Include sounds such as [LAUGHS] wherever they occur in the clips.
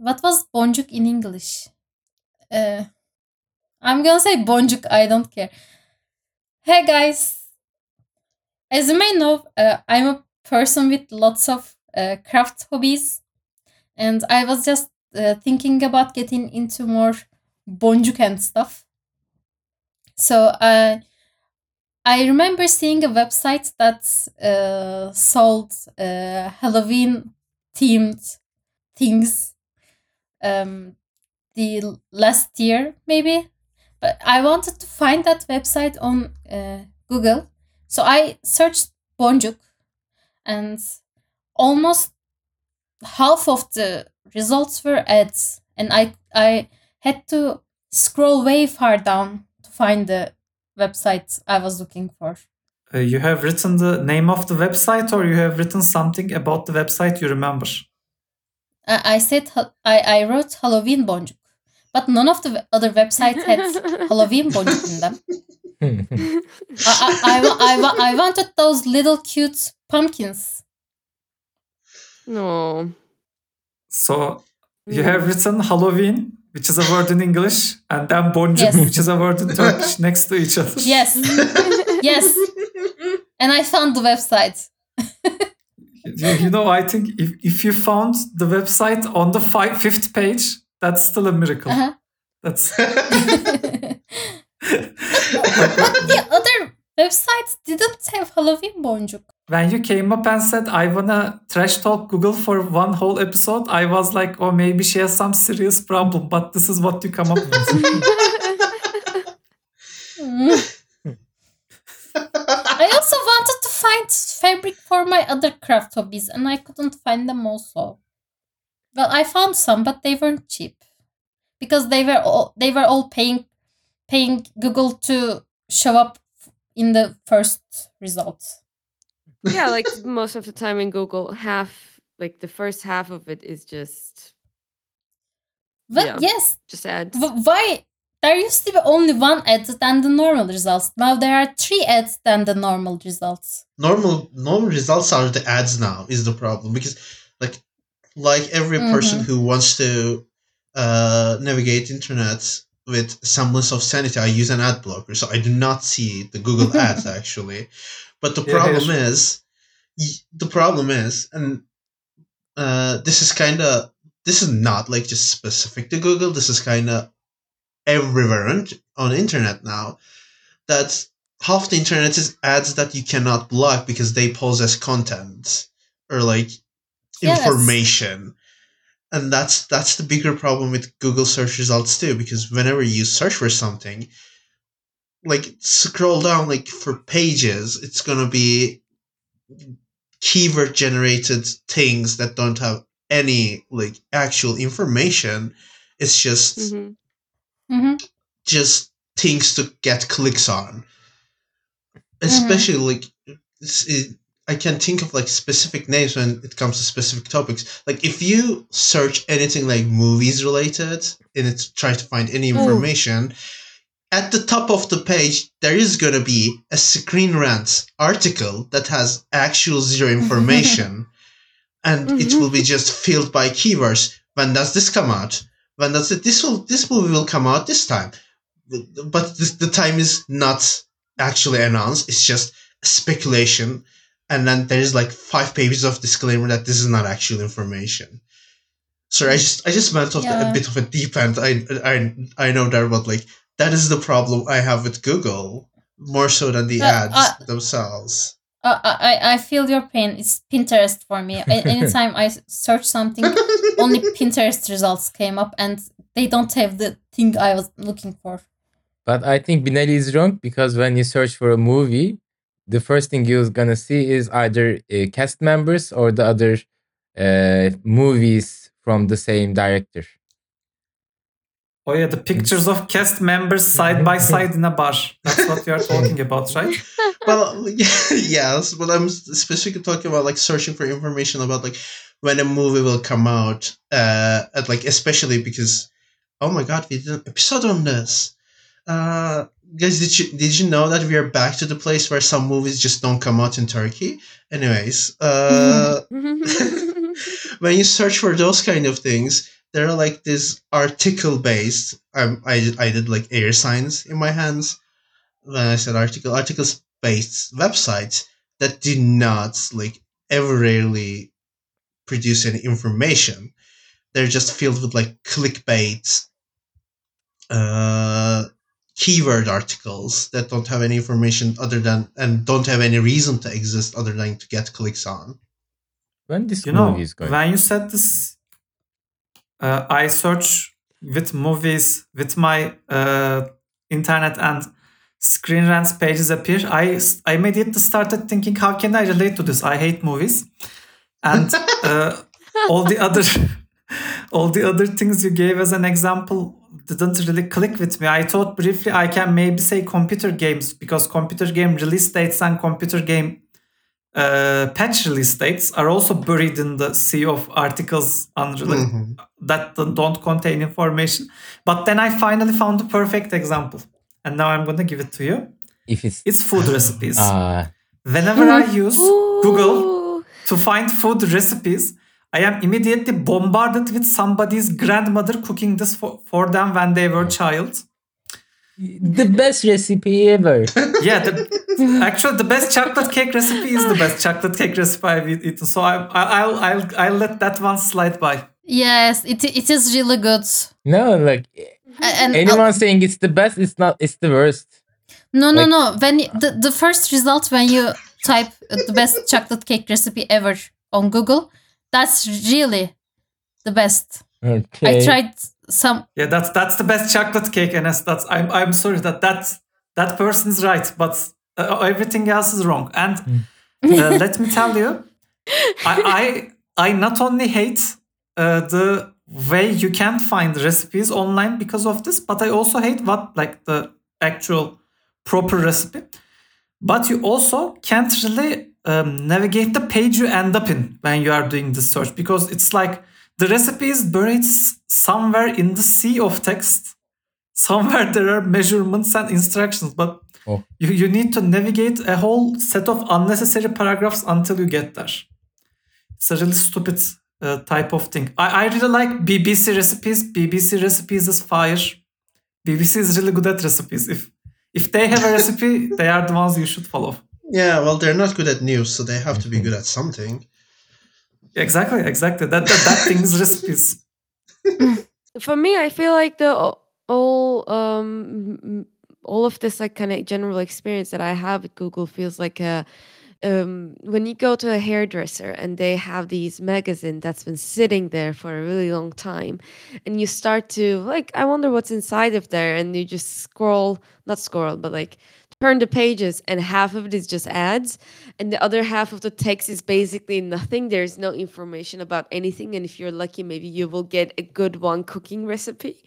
what was Boncuk in English? Uh, I'm gonna say Boncuk. I don't care. Hey guys, as you may know, uh, I'm a person with lots of uh, craft hobbies, and I was just uh, thinking about getting into more boncuk and stuff. So uh, I remember seeing a website that uh, sold uh, Halloween themed things um, the last year, maybe. But I wanted to find that website on uh, Google. So I searched Boncuk and almost half of the results were ads. And I, I had to scroll way far down to find the website I was looking for. Uh, you have written the name of the website or you have written something about the website you remember? I, I said I, I wrote Halloween Boncuk, but none of the other websites had [LAUGHS] Halloween Boncuk in them. I, I, I, I, I wanted those little cute pumpkins. No. So you have written Halloween, which is a word in English, and then Boncuk, Yes. which is a word in Turkish, [LAUGHS] next to each other. Yes, yes. And I found the website. [LAUGHS] You, you know, I think if, if you found the website on the fi- fifth page, that's still a miracle. Uh-huh. That's But [LAUGHS] [LAUGHS] the other websites didn't have Halloween Boncuk. when you came up and said I wanna trash talk Google for one whole episode, I was like, oh, maybe she has some serious problem. But this is what you come up with. [LAUGHS] find fabric for my other craft hobbies and I couldn't find them also. Well, I found some, but they weren't cheap because they were all they were all paying paying Google to show up in the first results. yeah, like [LAUGHS] most of the time in Google, half like the first half of it is just But Yeah. yes, just ads. why there used to be only one ad than the normal results. Now there are three ads than the normal results. normal normal results are the ads now is the problem because like like every person who wants to uh, navigate internet with semblance of sanity i use an ad blocker so i do not see the google [LAUGHS] ads actually but the problem yeah. is the problem is and uh, this is kind of this is not like just specific to google this is kind of everywhere on, on internet now that half the internet is ads that you cannot block because they pose as content or like Yes. information and that's that's the bigger problem with google search results too because whenever you search for something like scroll down like for pages it's gonna be keyword generated things that don't have any like actual information it's just Mhm. Hmm just things to get clicks on. Especially like it, I can think of like specific names when it comes to specific topics. Like if you search anything like movies related and it's try to find any information, at the top of the page there is gonna be a screen rant article that has actual zero [LAUGHS] information, and it will be just filled by keywords. When does this come out? When does it? This will this movie will come out this time but the, the time is not actually announced. It's just speculation, and then there's like five pages of disclaimer that this is not actual information. Sorry, I just I just went off the- a bit of a deep end. I I I know that, but like that is the problem I have with Google more so than the Well, ads uh, themselves. Uh, I, I feel your pain. It's Pinterest for me. Anytime I search something, [LAUGHS] only Pinterest results came up, and they don't have the thing I was looking for. But I think Binali is wrong because when you search for a movie, the first thing you're gonna see is either uh, cast members or the other uh, movies from the same director. Oh yeah, the pictures of cast members side by side in a bar. That's what you are talking about, right? [LAUGHS] well, [LAUGHS] yes, but I'm specifically talking about like searching for information about like when a movie will come out, uh, at like especially because, oh my god, we did an episode on this. Uh, guys, did you did you know that we are back to the place where some movies just don't come out in Turkey? Anyways, uh, [LAUGHS] when you search for those kind of things, there are like this article based. Um, I I did like air signs in my hands when I said article articles based websites that do not like ever rarely produce any information. They're just filled with like clickbait, uh, keyword articles that don't have any information other than and don't have any reason to exist other than to get clicks on. When this You know, movie is going? when you said this, uh, I search with movies with my uh, internet and Screen Rants pages appear. I I immediately started thinking, how can I relate to this? I hate movies, and [LAUGHS] uh, all the other [LAUGHS] all the other things you gave as an example didn't really click with me. I thought briefly I can maybe say computer games because computer game release dates and computer game uh, patch release dates are also buried in the sea of articles unrelated Mhm. that don't contain information. But then I finally found the perfect example, and now I'm gonna give it to you. If it's It's food [LAUGHS] recipes. uh, Whenever I use Google to find food recipes, I am immediately bombarded with somebody's grandmother cooking this for, for them when they were child. The best recipe ever. [LAUGHS] Yeah, the, actually, the best chocolate cake recipe is the best chocolate cake recipe I've eaten. So I, I, I'll, I'll, I'll let that one slide by. Yes, it it is really good. No, like And anyone saying it's the best, it's not. It's the worst. no, no, like- no. When y- the the first result when you type uh, the best chocolate cake recipe ever on Google, that's really the best. Okay. I tried some. Yeah, that's that's the best chocolate cake, and that's I'm I'm sorry that that that person's right, but uh, everything else is wrong. And uh, let me tell you, I I, I not only hate uh, the way you can't find recipes online because of this, but I also hate what like the actual proper recipe. But you also can't really um, navigate the page you end up in when you are doing the search because it's like the recipe is buried somewhere in the sea of text. Somewhere there are measurements and instructions, but Oh. you, you need to navigate a whole set of unnecessary paragraphs until you get there. It's a really stupid uh, type of thing. I, I really like BBC recipes. BBC recipes is fire. BBC is really good at recipes. If if they have a [LAUGHS] recipe, they are the ones you should follow. Yeah, well, they're not good at news, so they have to be good at something. Exactly, exactly. That that, that thing is recipes. [LAUGHS] for me i feel like the all um all of this like kind of general experience that i have with google feels like a um when you go to a hairdresser and they have these magazine that's been sitting there for a really long time and you start to like i wonder what's inside of there and you just scroll not scroll but like turn the pages and half of it is just ads and the other half of the text is basically nothing there's no information about anything and if you're lucky maybe you will get a good one cooking recipe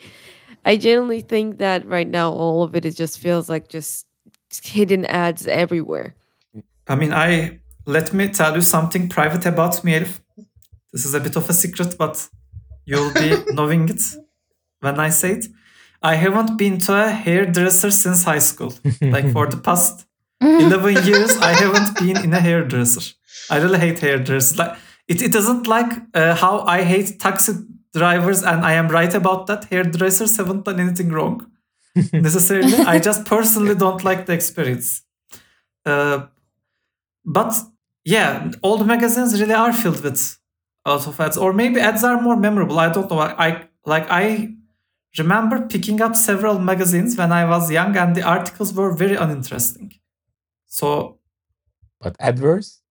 i generally think that right now all of it is just feels like just hidden ads everywhere I mean, I let me tell you something private about me, Elif. This is a bit of a secret, but you'll be [LAUGHS] knowing it when I say it. I haven't been to a hairdresser since high school. like for the past 11 [LAUGHS] years, I haven't been in a hairdresser. I really hate hairdressers. Like it, it doesn't like uh, how I hate taxi drivers, and I am right about that. Hairdressers haven't done anything wrong [LAUGHS] necessarily. I just personally don't like the experience. Uh, but yeah, all the magazines really are filled with a lot of ads, or maybe ads are more memorable. I don't know. I, I like I remember picking up several magazines when I was young, and the articles were very uninteresting. So But adverse?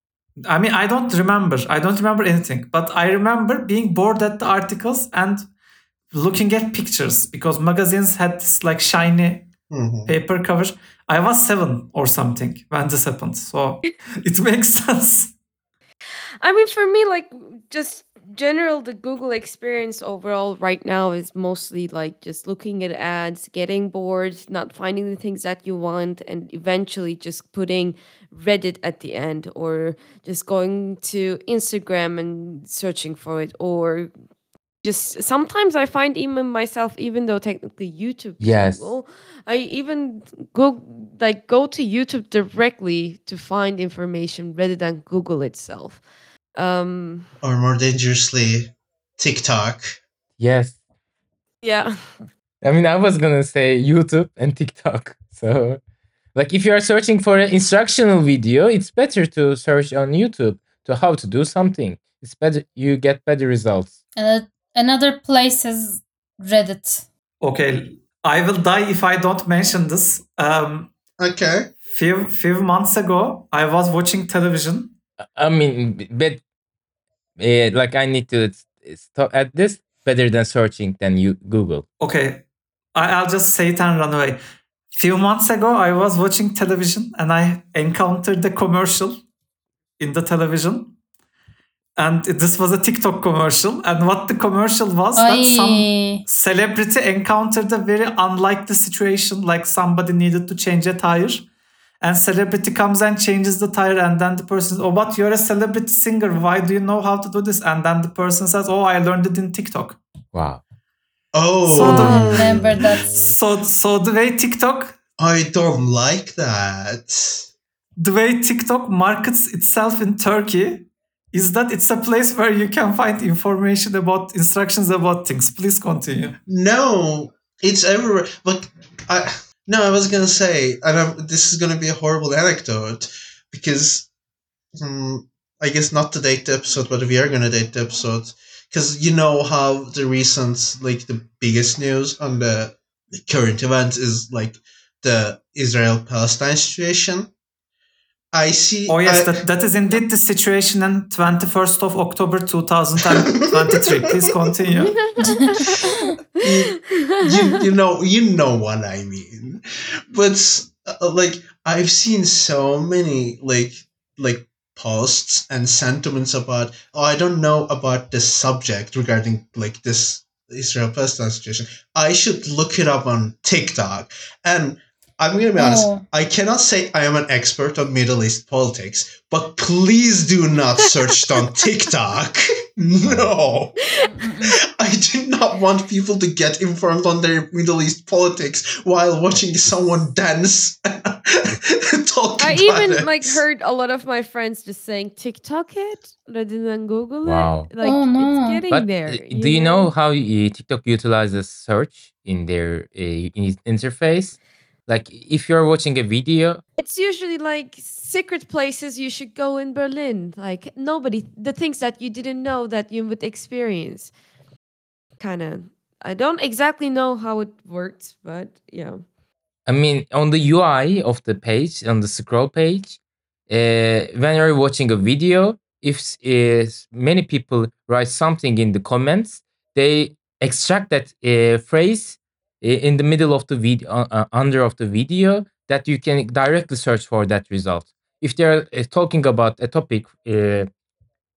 I mean, I don't remember. I don't remember anything, but I remember being bored at the articles and looking at pictures because magazines had this like shiny Mhm. paper cover. I was seven or something when this happened, so [LAUGHS] it makes sense. I mean, for me, like just general the Google experience overall right now is mostly like just looking at ads, getting bored, not finding the things that you want, and eventually just putting Reddit at the end, or just going to Instagram and searching for it, or just sometimes I find even myself, even though technically YouTube Yes. Google, I even go like go to YouTube directly to find information rather than Google itself. Um, Or more dangerously, TikTok. Yes. Yeah. I mean, I was gonna say YouTube and TikTok. So, like, if you are searching for an instructional video, it's better to search on YouTube to how to do something. It's better you get better results. And another place is Reddit. Okay, I will die if I don't mention this. Um, Okay. few few months ago, I was watching television. I mean, but uh, like, I need to stop at this better than searching than you Google. Okay, I, I'll just say it and run away. Few months ago, I was watching television and I encountered the commercial in the television. And this was a TikTok commercial. And what the commercial was that some celebrity encountered a very unlikely situation, like somebody needed to change a tire. And celebrity comes and changes the tire, and then the person, says, oh, but you're a celebrity singer. Why do you know how to do this? And then the person says, oh, I learned it in TikTok. Wow. Oh, So the- I remember that. So, so the way TikTok I don't like that. the way TikTok markets itself in Turkey is that it's a place where you can find information about instructions about things. Please continue. No, it's everywhere. But I no, I was gonna say, and I'm, this is gonna be a horrible anecdote because um, I guess not to date the episode, but we are gonna date the episode because you know how the recent like the biggest news on the current event is like the Israel Palestine situation. I see. Oh yes, I- that, that is indeed the situation on 21st of October 2023. [LAUGHS] Please continue. you, you know you know what I mean. But uh, like I've seen so many like like posts and sentiments about oh I don't know about this subject regarding like this Israel Palestine situation. I should look it up on TikTok. And I'm gonna be honest, Oh. I cannot say I am an expert on Middle East politics, but please do not search it on TikTok. [LAUGHS] No. I do not want people to get informed on their Middle East politics while watching someone dance [LAUGHS] talk I about even it. like heard a lot of my friends just saying TikTok it rather than Google Wow. it. Like Oh, no. it's getting But there. uh, do you know how uh, TikTok utilizes search in their uh, in interface? Like, if you're watching a video, It's usually like secret places you should go in Berlin. Like nobody, the things that you didn't know that you would experience. Kind of. I don't exactly know how it works, but yeah. I mean, on the UI of the page, on the scroll page, uh, when you're watching a video, if is many people write something in the comments, they extract that uh, phrase in the middle of the video, uh, uh, under of the video, that you can directly search for that result. If they're uh, talking about a topic, uh,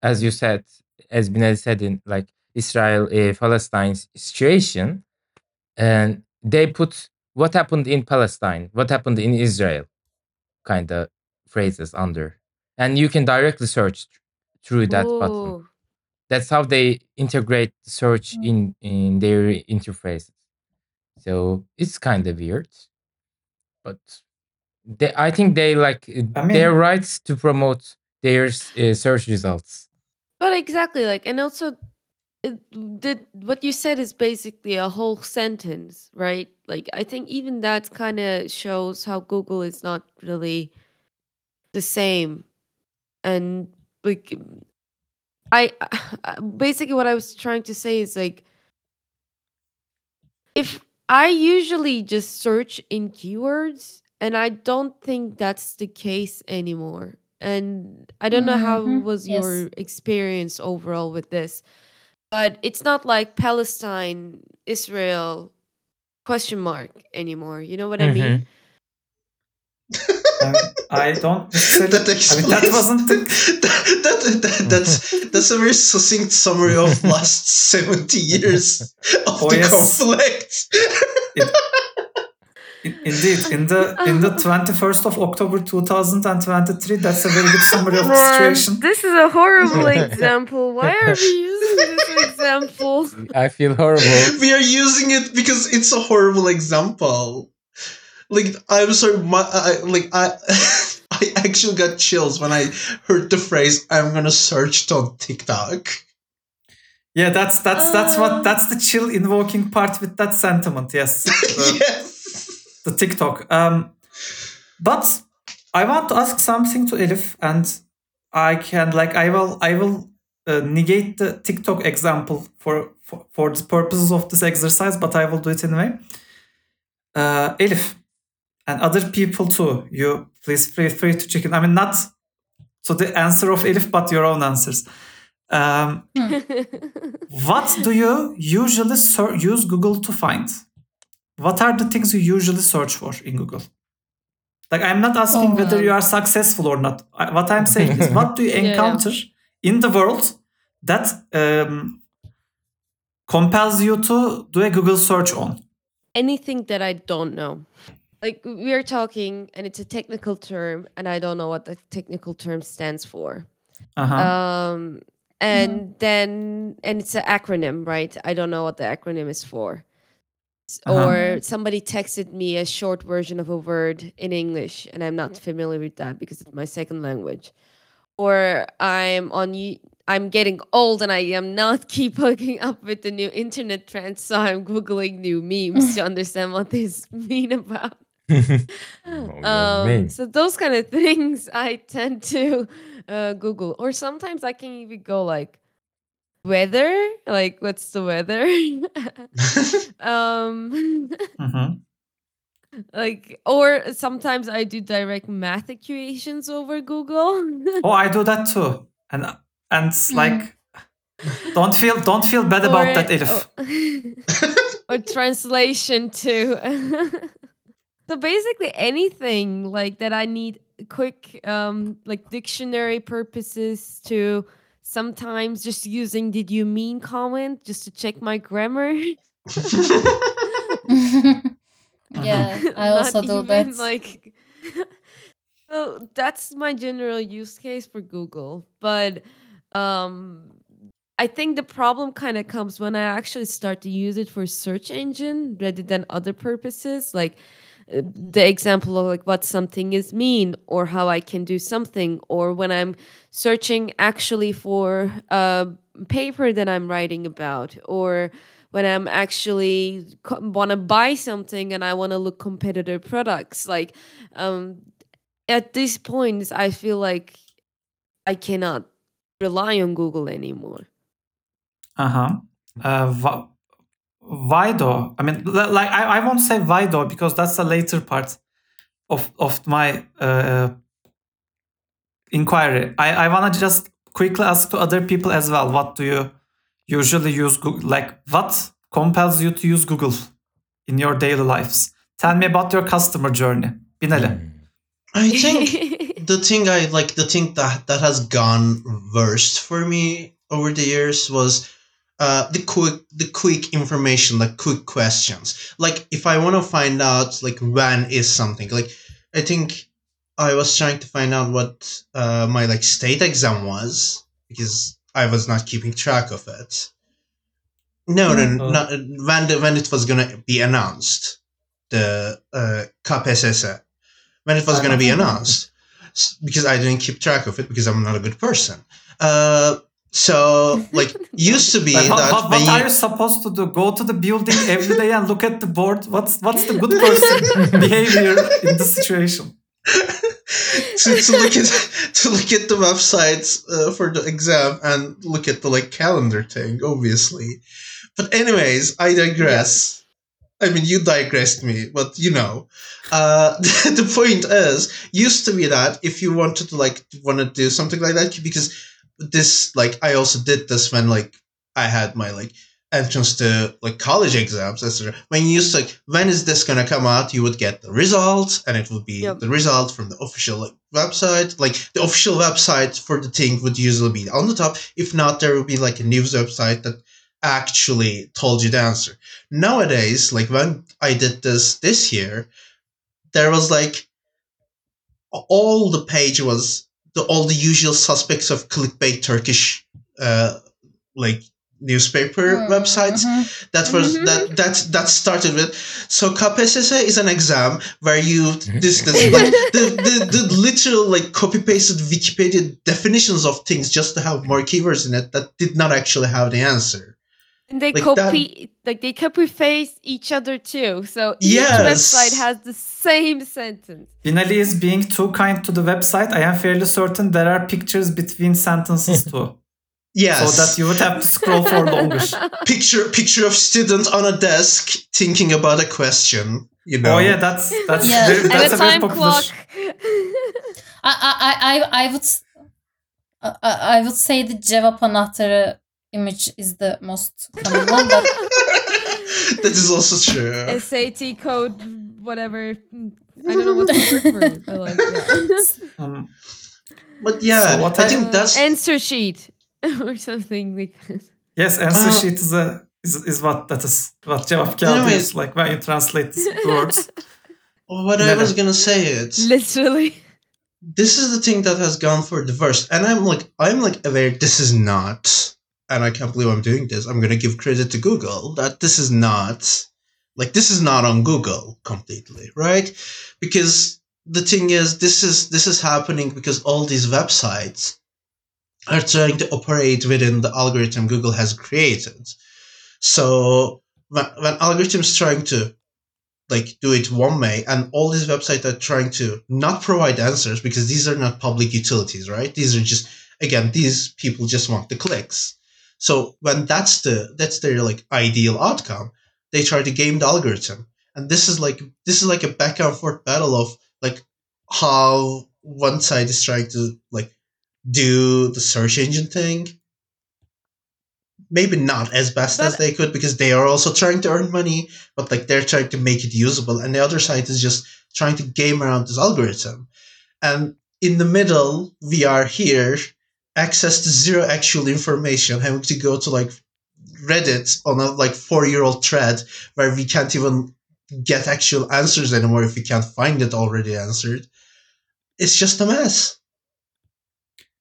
as you said, as Binali said in like Israel uh, Palestine situation, and they put what happened in Palestine, what happened in Israel, kind of phrases under, and you can directly search through that button. That's how they integrate search Mm. in in their interfaces. So it's kind of weird, but they, I think they like I their rights to promote their uh, search results. But exactly, like, and also, it, the what you said is basically a whole sentence, right? Like, I think even that kind of shows how Google is not really the same, and like, I [SIGHS] basically what I was trying to say is like, if I usually just search in keywords, and I don't think that's the case anymore. And I don't know how Mhm, was yes. your experience overall with this, but it's not like Palestine, Israel, question mark anymore. You know what I mean? I, mean, [LAUGHS] Um, I don't [LAUGHS] necessarily. that I mean, explains. that wasn't the. [LAUGHS] that, that, that- that's that's a very succinct summary of [LAUGHS] last seventy years of Oh, the yes. conflict. In- Indeed, in the in the 21st of October 2023, that's a very good summary of the situation. this is a horrible example. Why are we using this example? I feel horrible. we are using it because it's a horrible example. Like I'm sorry, my I, like I [LAUGHS] I actually got chills when I heard the phrase "I'm gonna search it on TikTok." Yeah, that's that's that's Uh. what that's the chill invoking part with that sentiment. Yes, [LAUGHS] the, yes. the TikTok. Um, but I want to ask something to Elif, and I can like I will I will uh, negate the TikTok example for, for for the purposes of this exercise, but I will do it anyway. Uh, Elif, and other people too. You please feel free to check in. I mean, not to the answer of Elif, but your own answers. Um, [LAUGHS] what do you usually ser- use Google to find? What are the things you usually search for in Google? Like, I'm not asking Oh, whether you are successful or not. I- What I'm saying is, what do you [LAUGHS] Yeah, yeah. encounter in the world that um, compels you to do a Google search on? Anything that I don't know. Like we are talking and it's a technical term and I don't know what the technical term stands for. Uh-huh. Um and then and it's an acronym, right? I don't know what the acronym is for. Uh-huh. Or somebody texted me a short version of a word in English and I'm not familiar with that because it's my second language. Or I'm on i'm getting old and I am not [LAUGHS] keep hooking up with the new internet trends, so I'm googling new memes to [LAUGHS] understand what they s- mean about. Oh, Um, so those kind of [LAUGHS] things I tend to uh, Google, or sometimes I can even go like weather, like what's the weather? [LAUGHS] um, [LAUGHS] Mhm. like or sometimes I do direct math equations over Google. Oh, I do that too. And and Mm. like don't feel don't feel bad about that, Elif. or, or translation too. So basically anything like that I need quick um like dictionary purposes to sometimes just using did you mean comment just to check my grammar. [LAUGHS] yeah, [LAUGHS] I also do that. Like [LAUGHS] so that's my general use case for Google. But um I think the problem kind of comes when I actually start to use it for search engine rather than other purposes, like the example of like what something is mean or how I can do something, or when I'm searching actually for a paper that I'm writing about, or when I'm actually want to buy something and I want to look competitor products. Like um, at these points, I feel like I cannot rely on Google anymore. Uh-huh. Uh Why though? I mean, like I, I won't say why though because that's the later part of of my uh, inquiry. I I wanna just quickly ask to other people as well. What do you usually use? Google? Like what compels you to use Google in your daily lives? Tell me about your customer journey. Binali. I think the thing I like, the thing that that has gone worst for me over the years was uh, the quick, the quick information, like quick questions. Like if I want to find out, like when is something, like I think I was trying to find out what uh, my like state exam was because I was not keeping track of it. No, no, Oh. not when the, when it was gonna be announced, the uh, KPSS when it was going to be announced because I didn't keep track of it because I'm not a good person. Uh, so like used to be Like, that what, what are you- you supposed to do? Go to the building every day and look at the board? What's what's the good person [LAUGHS] behavior in the situation? [LAUGHS] to, to look at to look at the websites uh, for the exam and look at the like calendar thing, obviously. But anyways, I digress. I mean, you digressed me, but you know, uh, [LAUGHS] the point is, used to be that if you wanted to like want to do something like that, because this like I also did this when like I had my like entrance to like college exams, etc. When you used to like, when is this gonna come out? You would get the results, and it would be Yep. the result from the official like, website. Like the official website for the thing would usually be on the top. If not, there would be like a news website that actually told you the answer. Nowadays, like when I did this this year, there was like all the page was the all the usual suspects of clickbait Turkish uh like newspaper Mhm, websites. mhm. That was Mhm. that that that started with. So KPSS is an exam where you this this like the, the the literal like copy pasted Wikipedia definitions of things just to have more keywords in it that did not actually have the answer. And they Like that- copy, like they copy paste each other too. So each Yes. website has the same sentence. Binali is being too kind to the website. I am fairly certain there are pictures between sentences too. [LAUGHS] Yes. So that you would have to scroll for longer. [LAUGHS] picture picture of student on a desk thinking about a question. You know. Oh yeah, that's that's Yeah. very, and that's a a time clock. [LAUGHS] I, I, I, I would s- I, I I would say the cevap anahtarı image is the most common one, but [LAUGHS] that is also true. SAT code, whatever. I don't know what's the word for it. but like, yeah. [LAUGHS] Um, But yeah, So what I I- think that's answer sheet [LAUGHS] or something like that. yes, answer Uh, sheet is a is, is what that is. What cevap kağıdı Anyway. is like when you translate the words. what I was gonna say. It Literally. this is the thing that has gone for the worst, and I'm like I'm like aware this is not, and I can't believe I'm doing this. I'm gonna give credit to Google that this is not like this is not on Google completely, right? Because the thing is, this is this is happening because all these websites are trying to operate within the algorithm Google has created. So when, when algorithms trying to like do it one way and all these websites are trying to not provide answers because these are not public utilities, right? These are just again, these people just want the clicks. So when that's the that's their like ideal outcome, they try to game the algorithm. And this is like this is like a back and forth battle of like how one side is trying to like do the search engine thing. Maybe not as best as they could because they are also trying to earn money, but like they're trying to make it usable. And the other side is just trying to game around this algorithm. And in the middle, we are here, access to zero actual information, having to go to like Reddit on a like four year old thread where we can't even get actual answers anymore if we can't find it already answered. It's just a mess.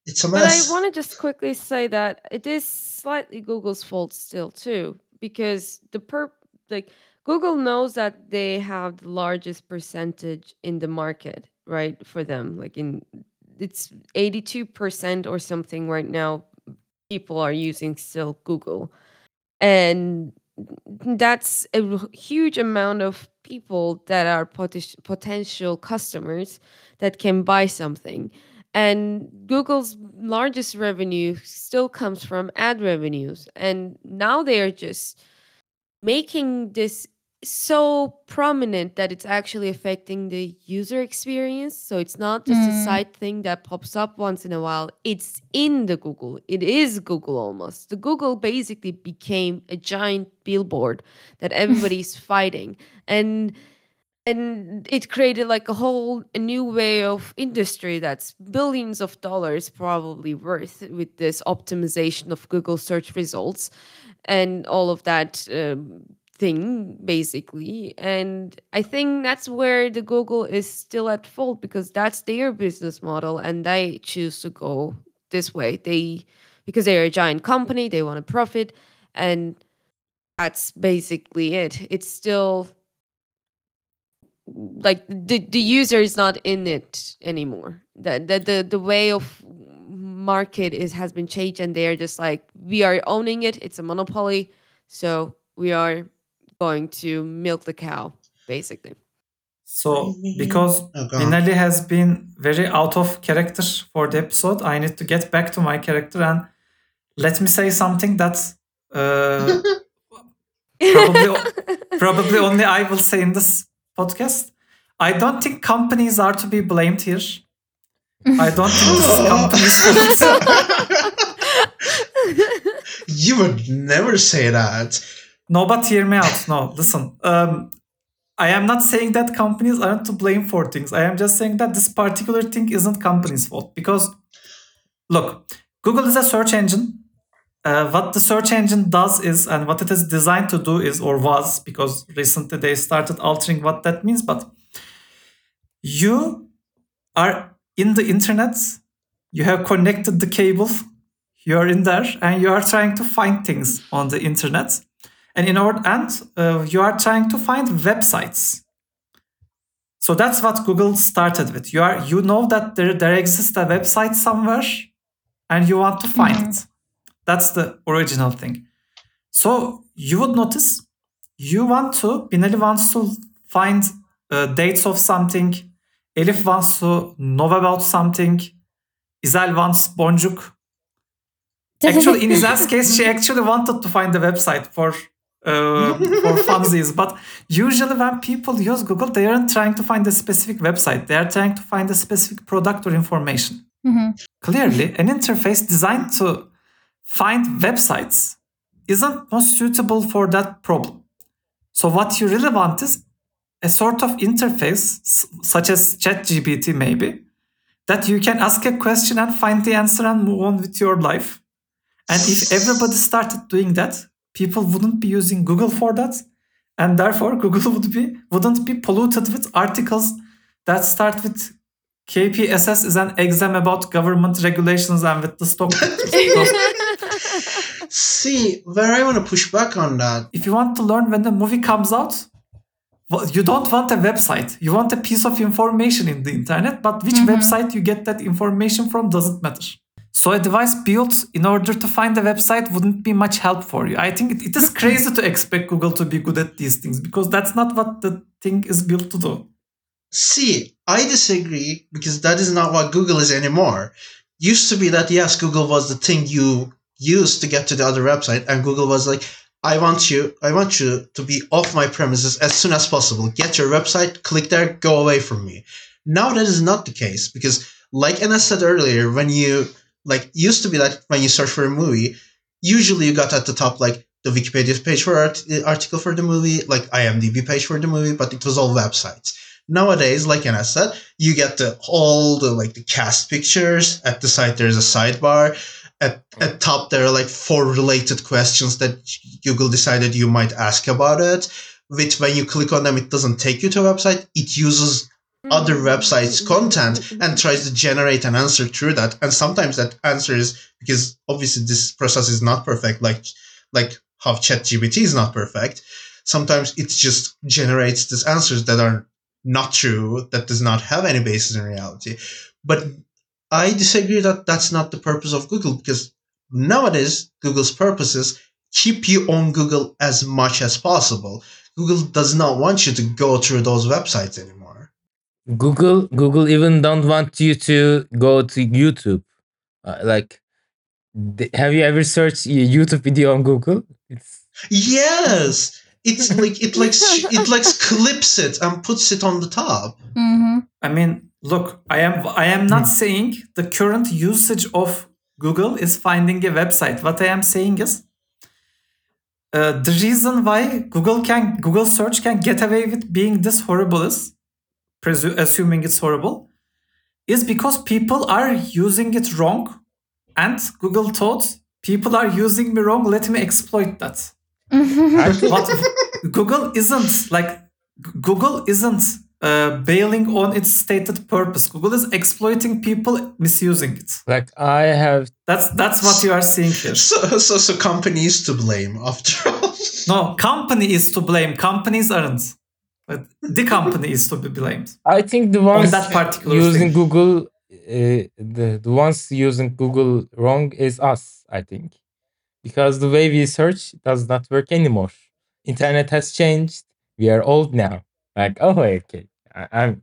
It's a mess. But I want to just quickly say that it is slightly Google's fault still too, because the per like Google knows that they have the largest percentage in the market, right? For them, like in it's eighty two percent or something right now. People are using still Google, and that's a huge amount of people that are poten- potential customers that can buy something and Google's largest revenue still comes from ad revenues. And now they are just making this so prominent that it's actually affecting the user experience. So it's not just a Mm. side thing that pops up once in a while. It's in the Google. It is Google almost. The Google basically became a giant billboard that [LAUGHS] everybody's fighting. And and it created like a whole a new way of industry that's billions of dollars probably worth with this optimization of google search results and all of that um, thing basically and i think that's where the google is still at fault because that's their business model and they choose to go this way they because they're a giant company they want to profit and that's basically it it's still like the the user is not in it anymore. That the, the the way of market is has been changed, and they're just like we are owning it. It's a monopoly, so we are going to milk the cow, basically. So because Oh, go on. Binali has been very out of character for the episode, I need to get back to my character and let me say something that uh, [LAUGHS] probably probably only I will say in this podcast. I don't think companies are to be blamed here. I don't think this is [LAUGHS] companies' fault. [LAUGHS] you would never say that. No, but hear me out. No, listen. Um, I am not saying that companies aren't to blame for things. I am just saying that this particular thing isn't companies' fault because, look, Google is a search engine. Uh, what the search engine does is, and what it is designed to do is, or was, because recently they started altering what that means, but you are in the internet, you have connected the cable, you're in there and you are trying to find things on the internet and in order and uh, you are trying to find websites. So that's what google started with. You are you know that there, there exists a website somewhere and you want to find Mhm. it. That's the original thing. So you would notice you want to binali wants to find uh, dates of something. Elif wants to know about something. Izel wants boncuk [LAUGHS] actually in Izel's case she actually wanted to find the website for uh, [LAUGHS] for funsies but usually when people use google they aren't trying to find a specific website. They are trying to find a specific product or information. Mhm. clearly an interface designed to find websites isn't most suitable for that problem. So what you really want is a sort of interface such as ChatGPT maybe that you can ask a question and find the answer and move on with your life. And if everybody started doing that, people wouldn't be using Google for that, and therefore Google would be wouldn't be polluted with articles that start with KPSS is an exam about government regulations and with the stock. pictures. [LAUGHS] See, where I want to push back on that. if you want to learn when the movie comes out, you don't want a website. You want a piece of information in the internet, but which Mhm. website you get that information from doesn't matter. So a device built in order to find a website wouldn't be much help for you. I think it, it is crazy to expect Google to be good at these things because that's not what the thing is built to do. See, I disagree because that is not what Google is anymore. Used to be that yes, Google was the thing you used to get to the other website, and Google was like, I want you, I want you to be off my premises as soon as possible. Get your website, click there, go away from me. Now that is not the case because, like Anna said earlier, when you like used to be that when you search for a movie, usually you got at the top like the Wikipedia page for art- the article for the movie, like IMDb page for the movie, but it was all websites. Nowadays, like Anna said, you get the all the like the cast pictures. At the site, there's a sidebar. At at mm. top, there are like four related questions that Google decided you might ask about it. Which, when you click on them, it doesn't take you to a website. It uses other mm-hmm. websites' mm-hmm. content mm-hmm. and tries to generate an answer through that. And sometimes that answer is because obviously this process is not perfect, like like how ChatGPT is not perfect. Sometimes it just generates these answers that are not true, that does not have any basis in reality. But I disagree that that's not the purpose of Google because nowadays Google's purpose is keep you on Google as much as possible. Google does not want you to go through those websites anymore. Google Google even don't want you to go to YouTube. Uh, like, th- have you ever searched a YouTube video on Google? It's Yes, it's [LAUGHS] like it like sh- it like clips it and puts it on the top. Mhm. I mean, look, I am I am not saying the current usage of Google is finding a website. What I am saying is uh, the reason why Google can Google search can get away with being this horrible is presu- assuming it's horrible is because people are using it wrong and Google thought people are using me wrong let me exploit that but Google isn't like Google isn't uh, bailing on its stated purpose. Google is exploiting people misusing it. like I have That's that's what you are seeing here. So so so companies to blame after all. No, company is to blame. Companies aren't. But the company is to be blamed. I think the ones that particular using. Google, uh, the the ones using Google wrong is us. I think because the way we search does not work anymore. Internet has changed. We are old now. Like oh okay, I, I'm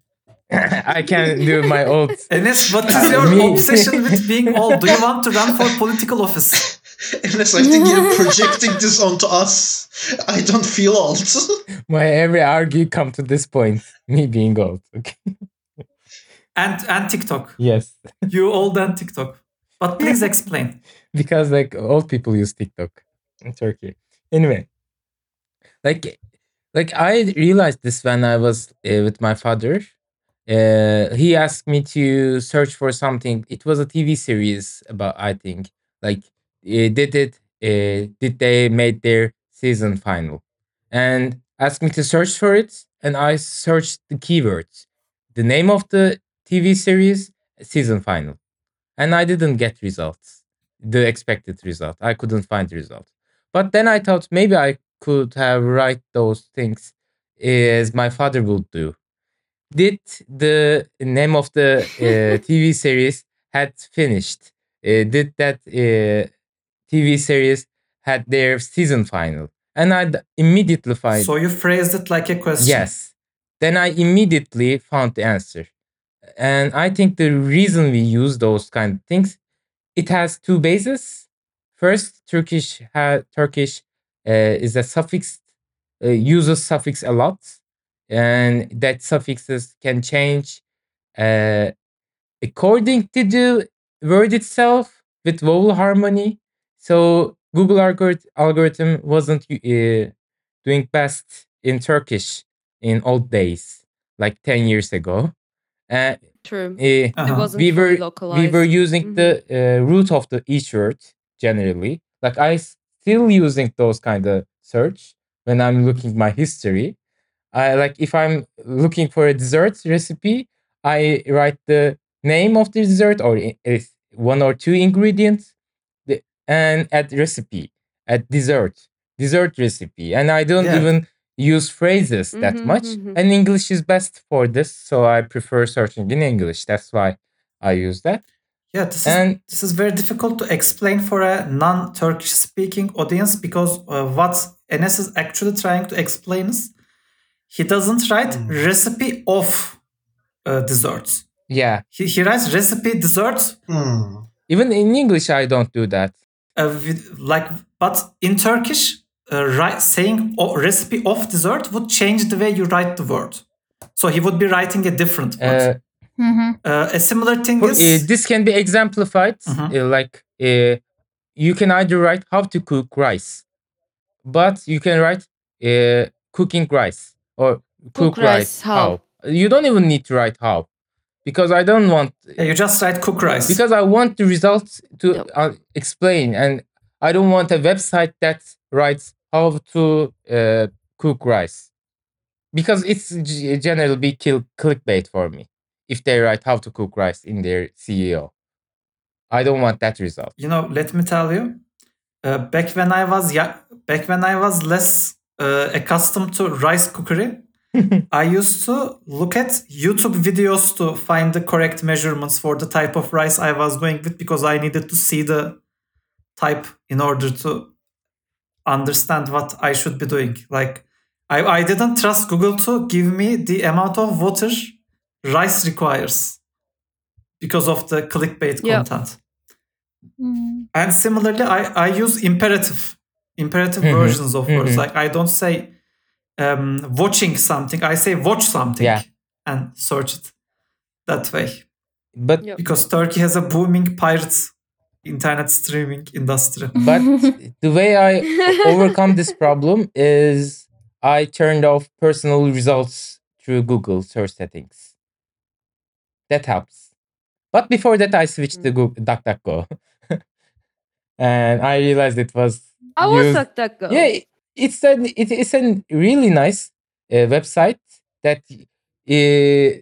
[COUGHS] I can do my old. Enes, what is [LAUGHS] your Me. obsession with being old? Do you want to run for [LAUGHS] political office? Enes I think you're projecting this onto us. I don't feel old. [LAUGHS] My every argue come to this point. Me being old. Okay. And and TikTok. Yes, [LAUGHS] You old and TikTok. But please explain. because like old people use TikTok in Turkey. Anyway, like like I realized this when I was uh, with my father. Uh, he asked me to search for something. It was a TV series about I think like did it uh, did they made their season final and asked me to search for it and I searched the keywords, the name of the TV series, season final, and I didn't get results the expected result. I couldn't find the result. But then I thought maybe I could have write those things as my father would do. Did the name of the [LAUGHS] uh, TV series had finished? Uh, did that uh, TV series had their season final? And I immediately find So you phrased it like a question. Yes. Then I immediately found the answer. And I think the reason we use those kind of things, it has two bases. First, Turkish ha- Turkish uh, is a suffix uh, uses suffix a lot, and that suffixes can change uh, according to the word itself with vowel harmony. So Google algorit- algorithm wasn't uh, doing best in Turkish in old days, like 10 years ago. Uh, True. uh, It Uh-huh. wasn't we were localized. we were using the uh, root of the each word generally. Like I still using those kind of search when I'm looking my history. I like if I'm looking for a dessert recipe, I write the name of the dessert or i- is one or two ingredients, the, and at recipe, at dessert, dessert recipe, and I don't Yeah. even use phrases that Mhm, much. mhm. And English is best for this, so I prefer searching in English. That's why I use that. Yeah, this is And this is very difficult to explain for a non-Turkish speaking audience because uh, what Enes is actually trying to explain is he doesn't write Mm. recipe of uh, desserts. yeah, He, he writes recipe desserts. Hmm. even in English, I don't do that. Uh, with, like but in Turkish uh, write, saying o- recipe of dessert would change the way you write the word. So he would be writing a different word. Uh, Mhm. Uh, a similar thing For- is uh, this can be exemplified Mhm. uh, like uh, you can either write how to cook rice but you can write uh, cooking rice or cook, Cook rice, rice, how? you don't even need to write how because i don't want yeah, you just write cook rice. because i want the results to Yep. uh, explain and i don't want a website that writes how to uh, cook rice because it's g- generally be kill clickbait for me if they write how to cook rice in their SEO i don't want that result you know let me tell you uh, back when i was yeah back when i was less uh, accustomed to rice cookery [LAUGHS] i used to look at youtube videos to find the correct measurements for the type of rice i was going with because i needed to see the type in order to understand what i should be doing like i, I didn't trust google to give me the amount of water rice requires because of the clickbait Yep. content Mm. and similarly, I, I use imperative, imperative Mhm, versions of words. mhm. Like I don't say um, watching something. I say watch something Yeah. and search it that way. but Yep. Because Turkey has a booming pirate internet streaming industry. [LAUGHS] but the way I [LAUGHS] overcome this problem is I turned off personal results through Google search settings. That helps. But before that, I switched to Google DuckDuckGo, [LAUGHS] and I realized it was I was DuckDuckGo. yeah, it- it's a it, it's a really nice uh, website that uh,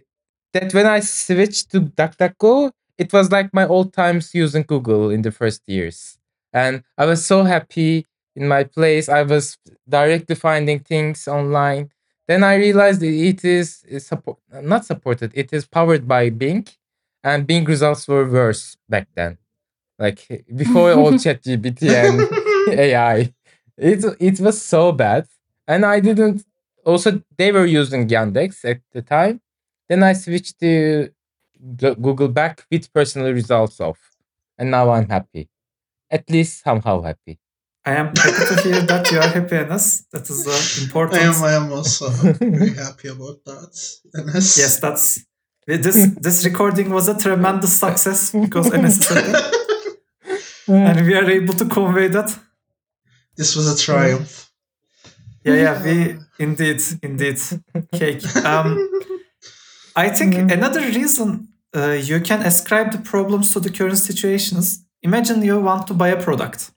that when I switched to DuckDuckGo, it was like my old times using Google in the first years, and I was so happy in my place. I was directly finding things online. Then I realized it is is support not supported. It is powered by Bing, and Bing results were worse back then, like before all [LAUGHS] ChatGPT and [LAUGHS] AI. It it was so bad, and I didn't. Also, they were using Yandex at the time. Then I switched to Google back with personal results off, and now I'm happy. At least somehow happy. I am happy to hear that you are happy, Enes. That is uh, I am. I am also very [LAUGHS] happy about that. And that's- Yes, that's this. This recording was a tremendous success because Enes is happy, [LAUGHS] and we are able to convey that. This was a triumph. Yeah, yeah, we indeed, indeed, cake. Um, I think another reason uh, you can ascribe the problems to the current situation is imagine you want to buy a product.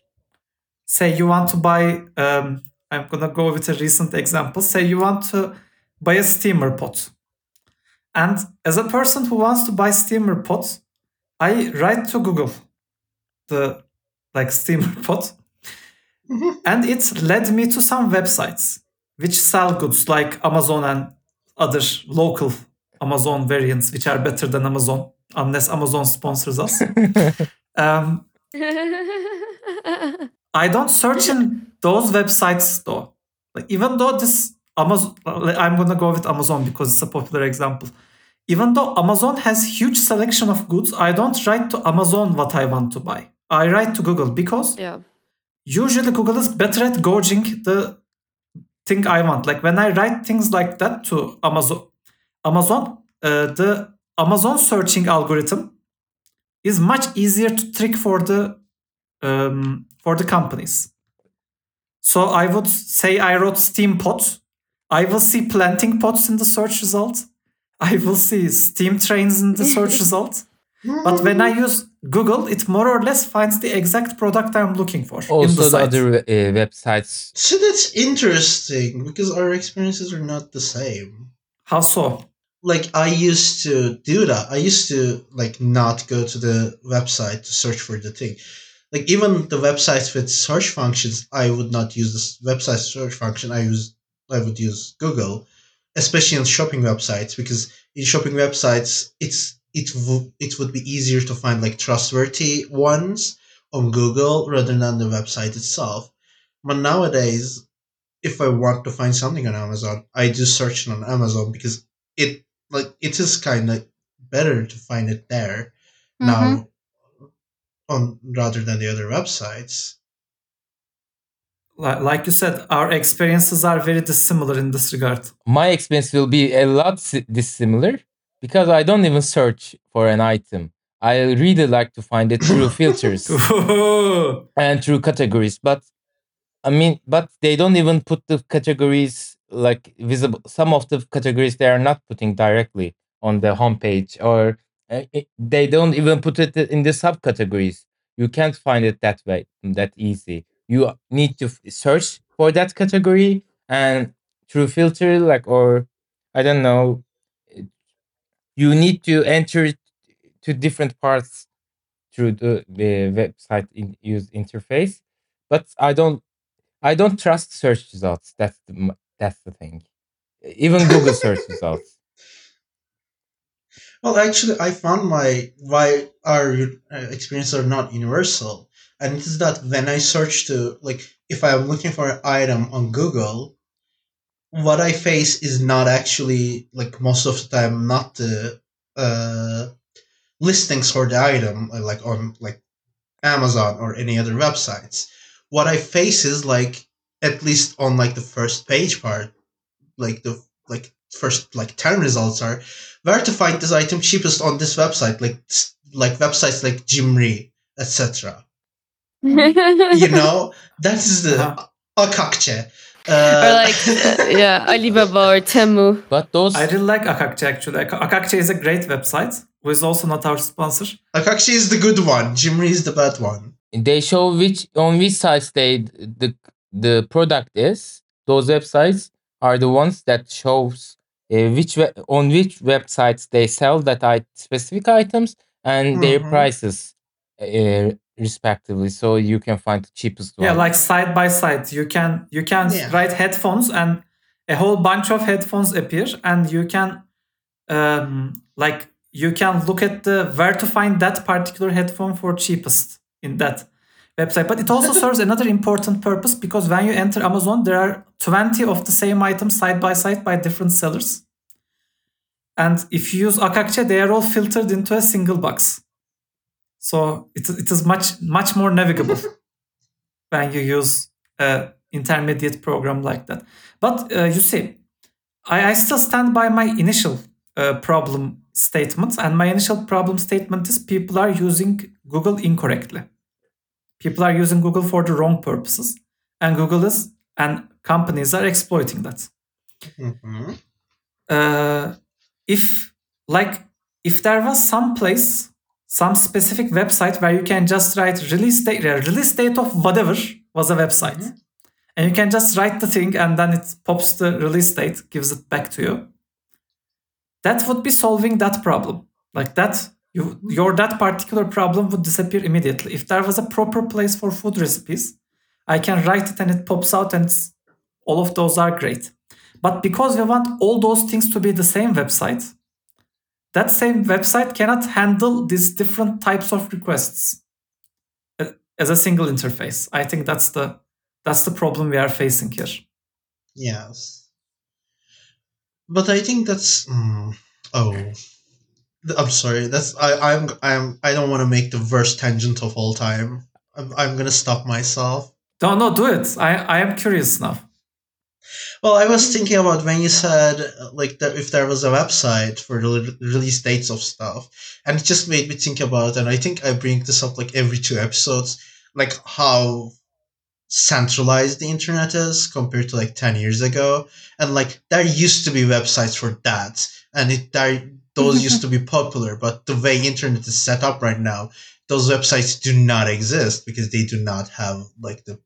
Say you want to buy, um, I'm gonna go with a recent example. Say you want to buy a steamer pot. And as a person who wants to buy steamer pot, I write to Google the like steamer [LAUGHS] pot. Mhm. And it led me to some websites which sell goods like Amazon and other local Amazon variants, which are better than Amazon, unless Amazon sponsors us. [LAUGHS] um, I don't search in those websites though. Like even though this Amazon, I'm gonna go with Amazon because it's a popular example. Even though Amazon has huge selection of goods, I don't write to Amazon what I want to buy. I write to Google because yeah. Usually Google is better at gauging the thing I want. Like when I write things like that to Amazon, Amazon, uh, the Amazon searching algorithm is much easier to trick for the um, for the companies. So I would say I wrote steam pots. I will see planting pots in the search result. I will see steam trains in the search [LAUGHS] result. But when I use Google, it more or less finds the exact product I'm looking for. in Also, the the site. other uh, websites. So that's interesting because our experiences are not the same. How so? Like I used to do that. I used to like not go to the website to search for the thing. Like even the websites with search functions, I would not use this website search function. I use I would use Google, especially on shopping websites because in shopping websites it's it w- it would be easier to find like trustworthy ones on Google rather than the website itself. But nowadays, if I want to find something on Amazon, I do search it on Amazon because it like it is kind of better to find it there mm-hmm. now on rather than the other websites. Li- Like you said, our experiences are very dissimilar in this regard. My experience will be a lot dissimilar because I don't even search for an item. I really like to find it through [LAUGHS] filters [LAUGHS] and through categories. But I mean, but they don't even put the categories like visible. Some of the categories they are not putting directly on the homepage, or uh, it- they don't even put it in the subcategories. You can't find it that way, that easy. You need to f- search for that category and through filter, like or I don't know. You need to enter to different parts through the, the website in, use interface, but I don't I don't trust search results. That's the that's the thing. Even Google search [LAUGHS] results. Well, actually, I found my why our uh, experiences are not universal, and it is that when I search to like if I'm looking for an item on Google, what I face is not actually like most of the time not the uh, listings for the item uh, like on like Amazon or any other websites. What I face is like at least on like the first page part, like the like first like ten results are where to find this item cheapest on this website, like like websites like Cimri, etc. [LAUGHS] You know, that is the Uh-huh. Akakçe. Or Uh, like uh, yeah, [LAUGHS] Alibaba or Temu. But those I really like Akakçe actually. Ak- Akakçe is a great website, who is also not our sponsor. Akakçe is the good one. Cimri is the bad one. they show which on which sites they the the product is. Those websites are the ones that shows uh, which we- on which websites they sell that I, specific items and their Mhm. prices uh, respectively, so you can find the cheapest one. Yeah, like side by side, you can you can Yeah. write headphones and a whole bunch of headphones appear, and you can um, like you can look at the where to find that particular headphone for cheapest in that website. But it also [LAUGHS] serves another important purpose because when you enter Amazon, there are 20 of the same items side by side by different sellers. And if you use Akakçe, they are all filtered into a single box. So it, it is much much more navigable [LAUGHS] when you use a intermediate program like that. But uh, you see, I, I still stand by my initial uh, problem statement, and my initial problem statement is people are using Google incorrectly. People are using Google for the wrong purposes, and Google is and companies are exploiting that. Mhm. Uh, if like if there was some place some specific website where you can just write release date release date of whatever was a website Mhm. and you can just write the thing and then it pops the release date gives it back to you that would be solving that problem like that you, your that particular problem would disappear immediately. If there was a proper place for food recipes, I can write it and it pops out, and all of those are great. But because we want all those things to be the same website, that same website cannot handle these different types of requests uh, as a single interface. I think that's the that's the problem we are facing here. Yes. But I think that's mm, oh I'm sorry. That's I I'm I'm I don't want to make the worst tangent of all time. I'm I'm going to stop myself. No, no, do it. I I am curious now. Well, I was thinking about when you said like that if there was a website for the release dates of stuff, and it just made me think about. And I think I bring this up like every two episodes, like how centralized the internet is compared to like ten years ago, and like there used to be websites for that, and it there those used to be [LAUGHS] popular, but the way internet is set up right now, those websites do not exist because they do not have like the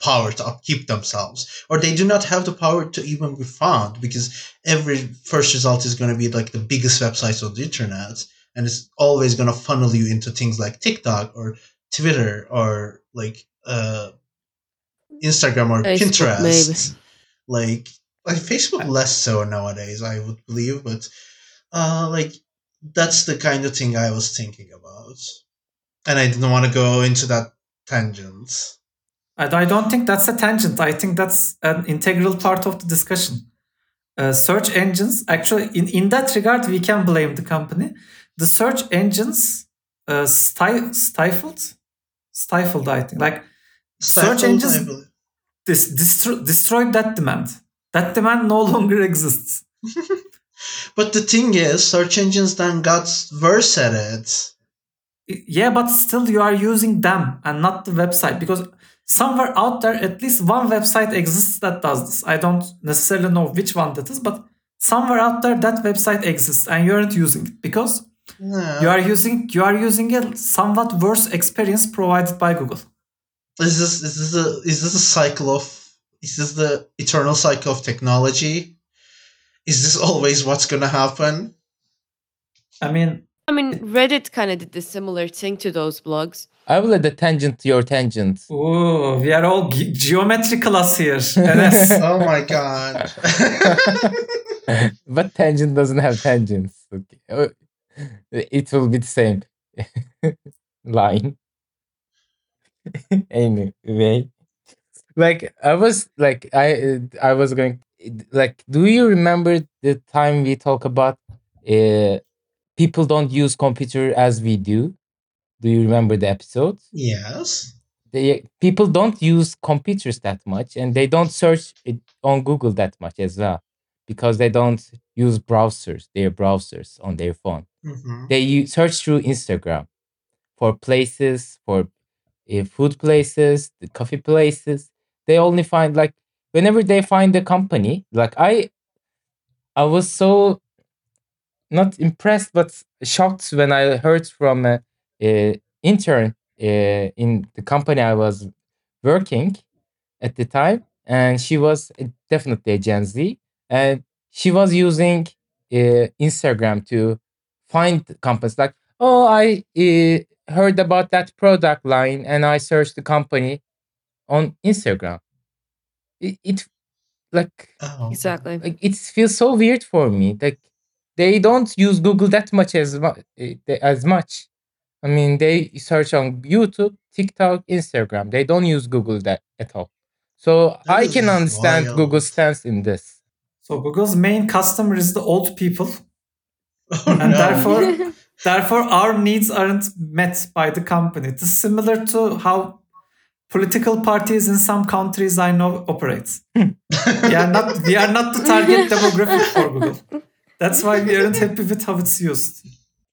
power to upkeep themselves or they do not have the power to even be found because every first result is going to be like the biggest websites on the internet and it's always going to funnel you into things like tiktok or twitter or like uh instagram or Facebook, pinterest. maybe. like like facebook less so nowadays i would believe but uh like that's the kind of thing i was thinking about. And i didn't want to go into that tangent I, I don't think that's a tangent. I think that's an integral part of the discussion. Uh, search engines, actually, in, in that regard, we can blame the company. The search engines uh, stif- stifled, stifled. I think like search Stifled, I engines believe. dis- destro- destroyed that demand. That demand no [LAUGHS] longer exists. [LAUGHS] But the thing is, search engines then got worse at it. Yeah, but still, you are using them and not the website because somewhere out there, at least one website exists that does this. I don't necessarily know which one that is, but somewhere out there, that website exists and you aren't using it because No. you are using you are using a somewhat worse experience provided by Google. is this is this a is this a cycle of is this the eternal cycle of technology? Is this always what's gonna happen? I mean, I mean, Reddit kind of did the similar thing to those blogs. I will add a tangent to your tangent. ooh, we are all ge- geometry class here. Enes. [LAUGHS] Oh my god. [LAUGHS] but tangent doesn't have tangents. Okay. Uh, It will be the same [LAUGHS] line. anyway, like I was like I uh, I was going like do you remember the time we talk about uh people don't use computer as we do? Do you remember the episode? yes. they people don't use computers that much and they don't search it on google that much as well because they don't use browsers their browsers on their phone hmm they use, search through instagram for places for uh, food places the coffee places they only find like whenever they find a company like i i was so not impressed but shocked when i heard from a intern uh, in the company I was working at the time, and she was uh, definitely a Gen Z, and she was using uh, Instagram to find companies. Like, oh, I uh, heard about that product line, and I searched the company on Instagram. It, it like Oh. Exactly. like it feels so weird for me. Like they don't use Google that much as mu- as much. I mean, they search on YouTube, TikTok, Instagram. They don't use Google that at all. So That I can understand wild. Google's stance in this. so Google's main customer is the old people, Oh, and no. therefore [LAUGHS] Therefore, our needs aren't met by the company. It is similar to how political parties in some countries I know operate. [LAUGHS] we are not we are not the target demographic for Google. That's why we aren't happy with how it's used.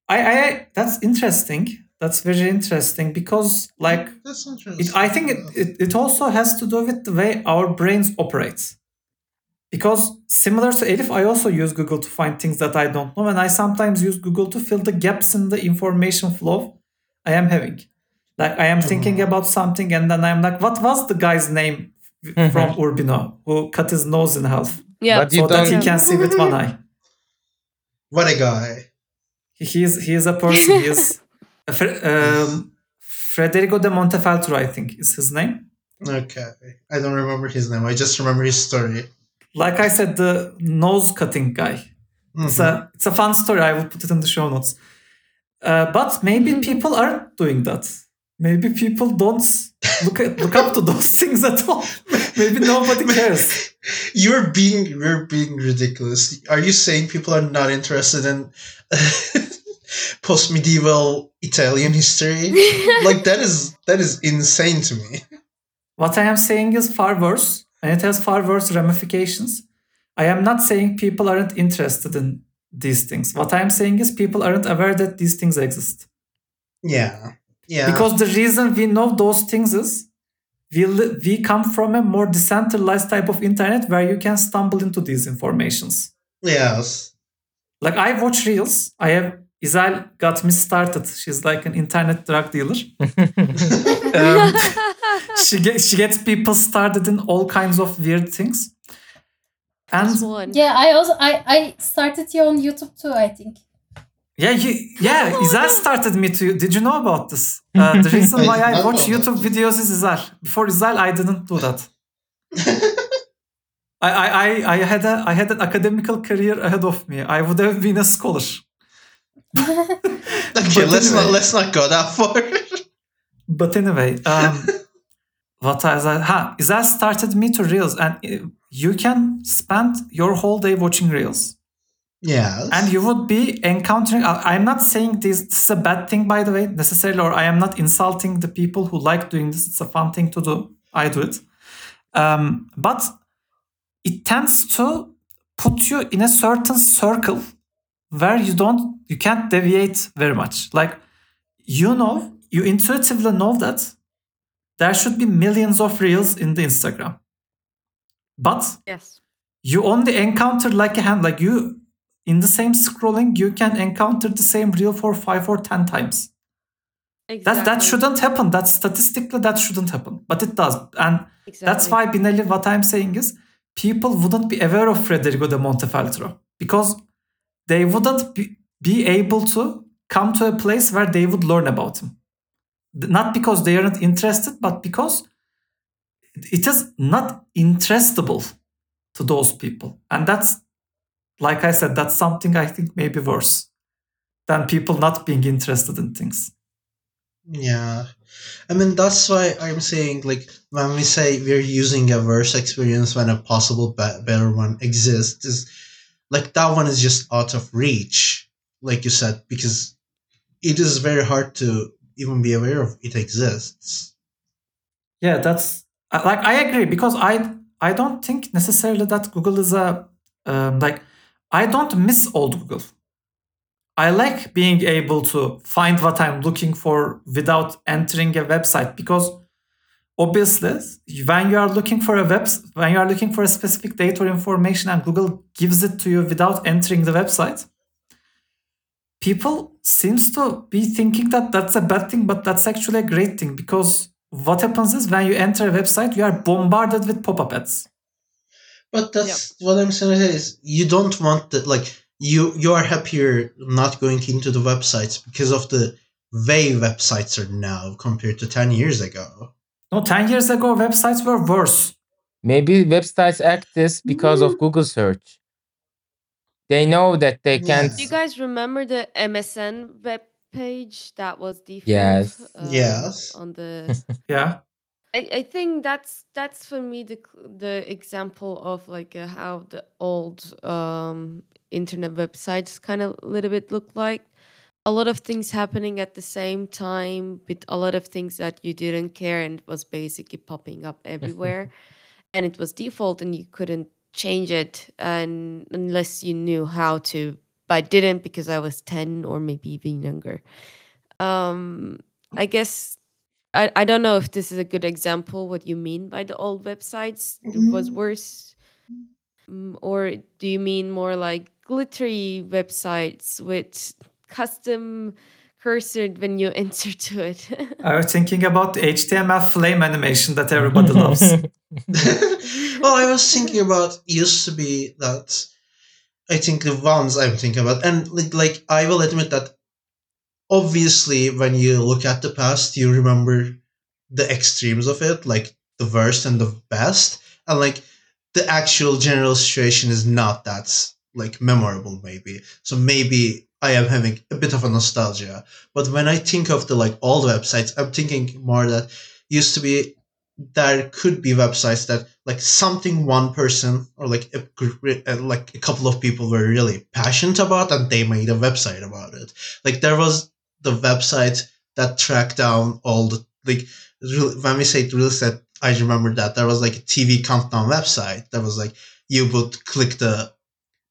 I, I, I that's interesting. That's very interesting because like That's interesting. it, I think it, it, it also has to do with the way our brains operate. Because similar to Elif, I also use Google to find things that I don't know, and I sometimes use Google to fill the gaps in the information flow I am having. Like I am thinking Mhm. about something, and then I'm like, what was the guy's name Mhm. from Urbino who cut his nose in half Yeah. But you so that he can see with one eye? What a guy. He is he is a person. He is [LAUGHS] a Fre- um, Federico de Montefeltro, I think, is his name. Okay. I don't remember his name. I just remember his story. Like I said, the nose cutting guy. It's Mhm. a it's a fun story. I will put it in the show notes. Uh, but maybe people aren't doing that. Maybe people don't look at, look up to those [LAUGHS] things at all. Maybe nobody cares. [LAUGHS] You're being you're being ridiculous. Are you saying people are not interested in [LAUGHS] post medieval Italian history? like that is that is insane to me. What I am saying is far worse, and it has far worse ramifications. I am not saying people aren't interested in these things. What I am saying is people aren't aware that these things exist. Yeah. Yeah. Because the reason we know those things is we, li- we come from a more decentralized type of internet where you can stumble into these informations. yes. Like I watch reels. I have Isal got me started. She's like an internet drug dealer. [LAUGHS] Um, [LAUGHS] she gets she gets people started in all kinds of weird things. And Yeah, I also I I started you on YouTube too. I think. Yeah, you, yeah, Izal started me to. Did you know about this? Uh, the [LAUGHS] reason why did I watch know YouTube videos is Izal. Before Izal, I didn't do that. [LAUGHS] I, I, I, I had a I had an academical career ahead of me. I would have been a scholar. [LAUGHS] Okay, let's not let's not go that far. But anyway, um, what was I? Ha, Izal started me to reels, and uh, you can spend your whole day watching reels. Yes. and you would be encountering I- i'm not saying this, this is a bad thing by the way necessarily or i am not insulting the people who like doing this. It's a fun thing to do. I do it. Um, but it tends to put you in a certain circle where you don't you can't deviate very much. Like you know you intuitively know that there should be millions of reels in the instagram. But Yes. you only encounter like a hand like you in the same scrolling you can encounter the same reel for five or ten times. Exactly. that that shouldn't happen. That statistically that shouldn't happen. But it does. And that's why binelli what i'm saying is people wouldn't be aware of federico de montefeltro because they wouldn't be, be able to come to a place where they would learn about him. Not because they aren't interested but because it is not interestable to those people. And that's like i said that's something i think maybe worse than people not being interested in things Yeah. I mean, that's why I'm saying, like, when we say we're using a worse experience when a possible be- better one exists, is like that one is just out of reach, like you said, because it is very hard to even be aware of it exists. yeah that's like i agree because i i don't think necessarily that google is a um, like i don't miss old google. I like being able to find what i'm looking for without entering a website because obviously when you are looking for a web when you are looking for a specific data or information and google gives it to you without entering the website people seems to be thinking that that's a bad thing but that's actually a great thing because what happens is when you enter a website you are bombarded with pop-up ads But that's what I'm saying is you don't want that like you you are happier not going into the websites because of the way websites are now compared to ten years ago. no 10 years ago websites were worse Maybe websites act this because Mm. of Google search. They know that they can't. Do you guys remember the MSN web page that was default? Yes. um, Yes. On the [LAUGHS] yeah I, I think that's that's for me the the example of like uh, how the old um, internet websites kind of a little bit look like. A lot of things happening at the same time, with a lot of things that you didn't care and was basically popping up everywhere, [LAUGHS] and it was default and you couldn't change it and unless you knew how to. But I didn't because I was ten or maybe even younger. Um, I guess I, I don't know if this is a good example what you mean by the old websites. It was worse. Mm, or do you mean more like glittery websites with custom cursor when you [LAUGHS] enter to it? I was thinking about the html flame animation that everybody [LAUGHS] loves. [LAUGHS] Well, I was thinking about used to be that I think the ones I'm thinking about, and like, like I will admit that obviously when you look at the past, you remember the extremes of it, like the worst and the best, and like the actual general situation is not that like memorable maybe. So maybe i am having a bit of a nostalgia. But when i think of the like old websites i'm thinking more that used to be there could be websites that like something one person or like a, uh, like a couple of people were really passionate about and they made a website about it. Like there was the website that tracked down all the like when we say real estate i remember that. There was like a tv countdown website that was like you would click the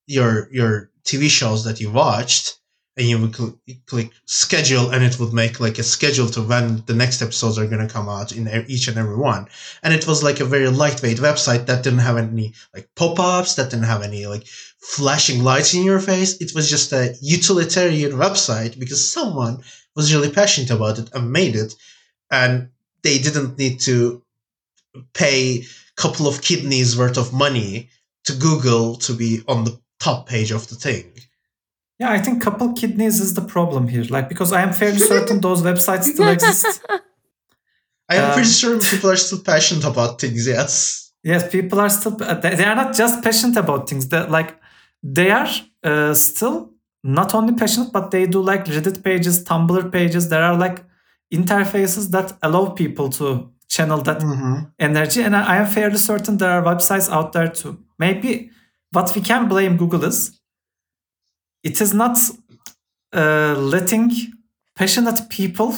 your your tv shows that you watched and you would cl- click schedule and it would make like a schedule to when the next episodes are going to come out in each and every one. And it was like a very lightweight website that didn't have any like pop-ups that didn't have any like flashing lights in your face. It was just a utilitarian website because someone was really passionate about it and made it. And they didn't need to pay a couple of kidneys worth of money to google to be on the top page of the thing Yeah, I think couple kidneys is the problem here. Like because I am fairly certain [LAUGHS] those websites still [LAUGHS] exist. I am Um, pretty sure people are still passionate about things. Yes. Yes, people are still they they are not just passionate about things. That like they are uh, still not only passionate, but they do like Reddit pages, Tumblr pages. There are like interfaces that allow people to channel that Mm-hmm. energy, and I I am fairly certain there are websites out there too. Maybe what we can blame Google is it is not uh, letting passionate people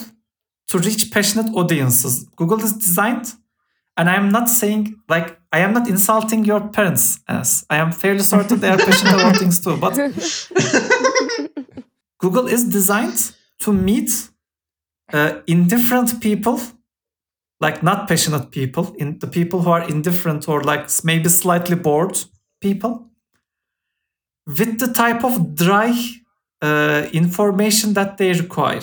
to reach passionate audiences. Google is designed, and I am not saying like I am not insulting your parents. As I am fairly certain they are passionate about [LAUGHS] things too, but [LAUGHS] Google is designed to meet uh, indifferent people, like not passionate people, in the people who are indifferent or like maybe slightly bored people, with the type of dry uh, information that they require.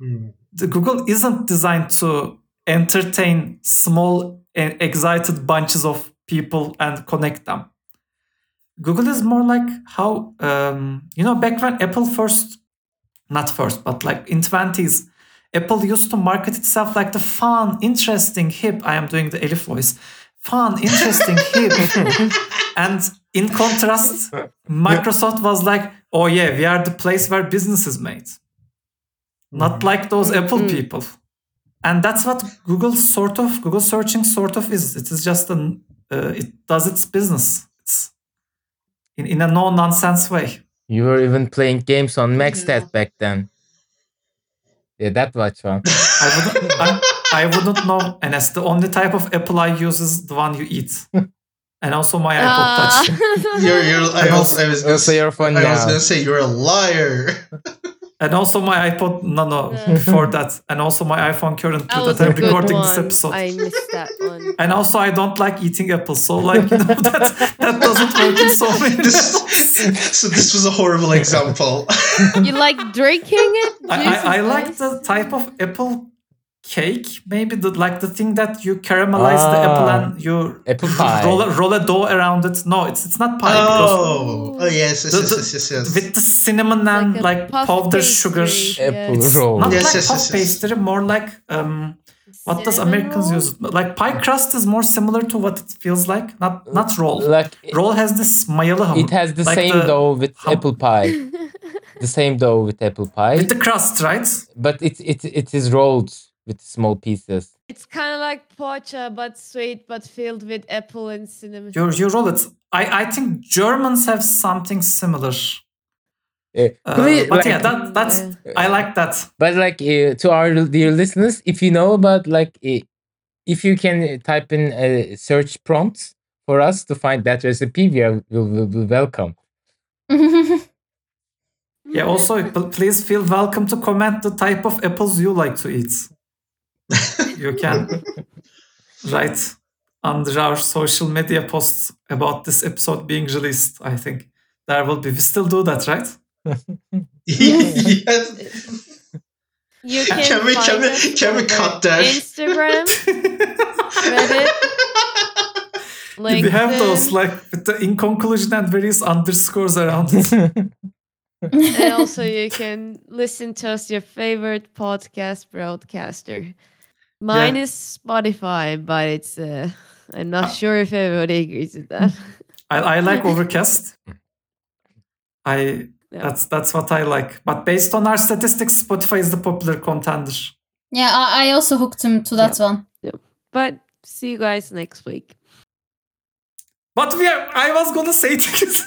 Mm. The Google isn't designed to entertain small and excited bunches of people and connect them. Google is more like how um, you know back when Apple first, not first, but like in twenties, Apple used to market itself like the fun, interesting, hip. I am doing the Elif voice. Fun, interesting, hip. [LAUGHS] and in contrast, [LAUGHS] Microsoft was like, oh yeah, we are the place where business is made. Not like those Apple Mhm. people. And that's what Google sort of, Google searching sort of is. It is just an, uh, it does its business. It's in, in a no nonsense way. You were even playing games on Maxstat back then. Yeah, that was fun. [LAUGHS] I wouldn't, I, I wouldn't know. And that's the only type of apple I use is the one you eat. [LAUGHS] And also my iPod Ah. Touch. [LAUGHS] You're, you're, I was, also- I was, gonna say, you're fun I was gonna say you're a liar. [LAUGHS] And also my iPod no, Yeah. before that. And also my iPhone currently That that I'm recording one. this episode. I missed that one. [LAUGHS] And also I don't like eating apples. So like, you know, that, that doesn't work in so many this, levels. so this was a horrible example. You like drinking it? I, I, I like the type of apple cake, maybe the like the thing that you caramelize the apple Ah, and you apple [LAUGHS] pie. roll a, roll a dough around it. No, it's it's not pie because oh, oh yes, yes, The- yes, the- yes, yes, yes. with the cinnamon and a like, powdered powder sugar. Apple yes. roll. Not Yes, like yes, puff yes, yes. pastry, more like um, what does Americans use? Like pie crust is more similar to what it feels like. Not not roll. Like Roll has this mayalı hamur. it has the like same the- dough with hum- apple pie. [LAUGHS] the same dough with apple pie, with the crust, right? but it it it is rolled with small pieces. It's kind of like pocha, but sweet, but filled with apple and cinnamon. You you roll it. I I think Germans have something similar. Uh, Uh, please, but like- yeah, that that's I like that. But like uh, to our dear listeners, if you know about like uh, if you can uh, type in a search prompt for us to find that recipe, we are will will be welcome. [LAUGHS] Yeah. Also, please feel welcome to comment the type of apples you like to eat. You can [LAUGHS] write under our social media posts about this episode being released. I think there will be. We still do that, right? yes. [LAUGHS] You can, Can we- can we- can we cut that? Instagram, [LAUGHS] Reddit. LinkedIn. we have those like with the in conclusion and various underscores around it. and also you can listen to us your favorite podcast broadcaster. Mine Yeah. is Spotify, but it's uh, I'm not sure if everybody agrees with that. [LAUGHS] I, I like Overcast. [LAUGHS] I Yeah. that's that's what I like. But based on our statistics, Spotify is the popular contender. Yeah, I, I also hooked him to that one. Yeah. But see you guys next week. But we are, I was gonna say [LAUGHS] things.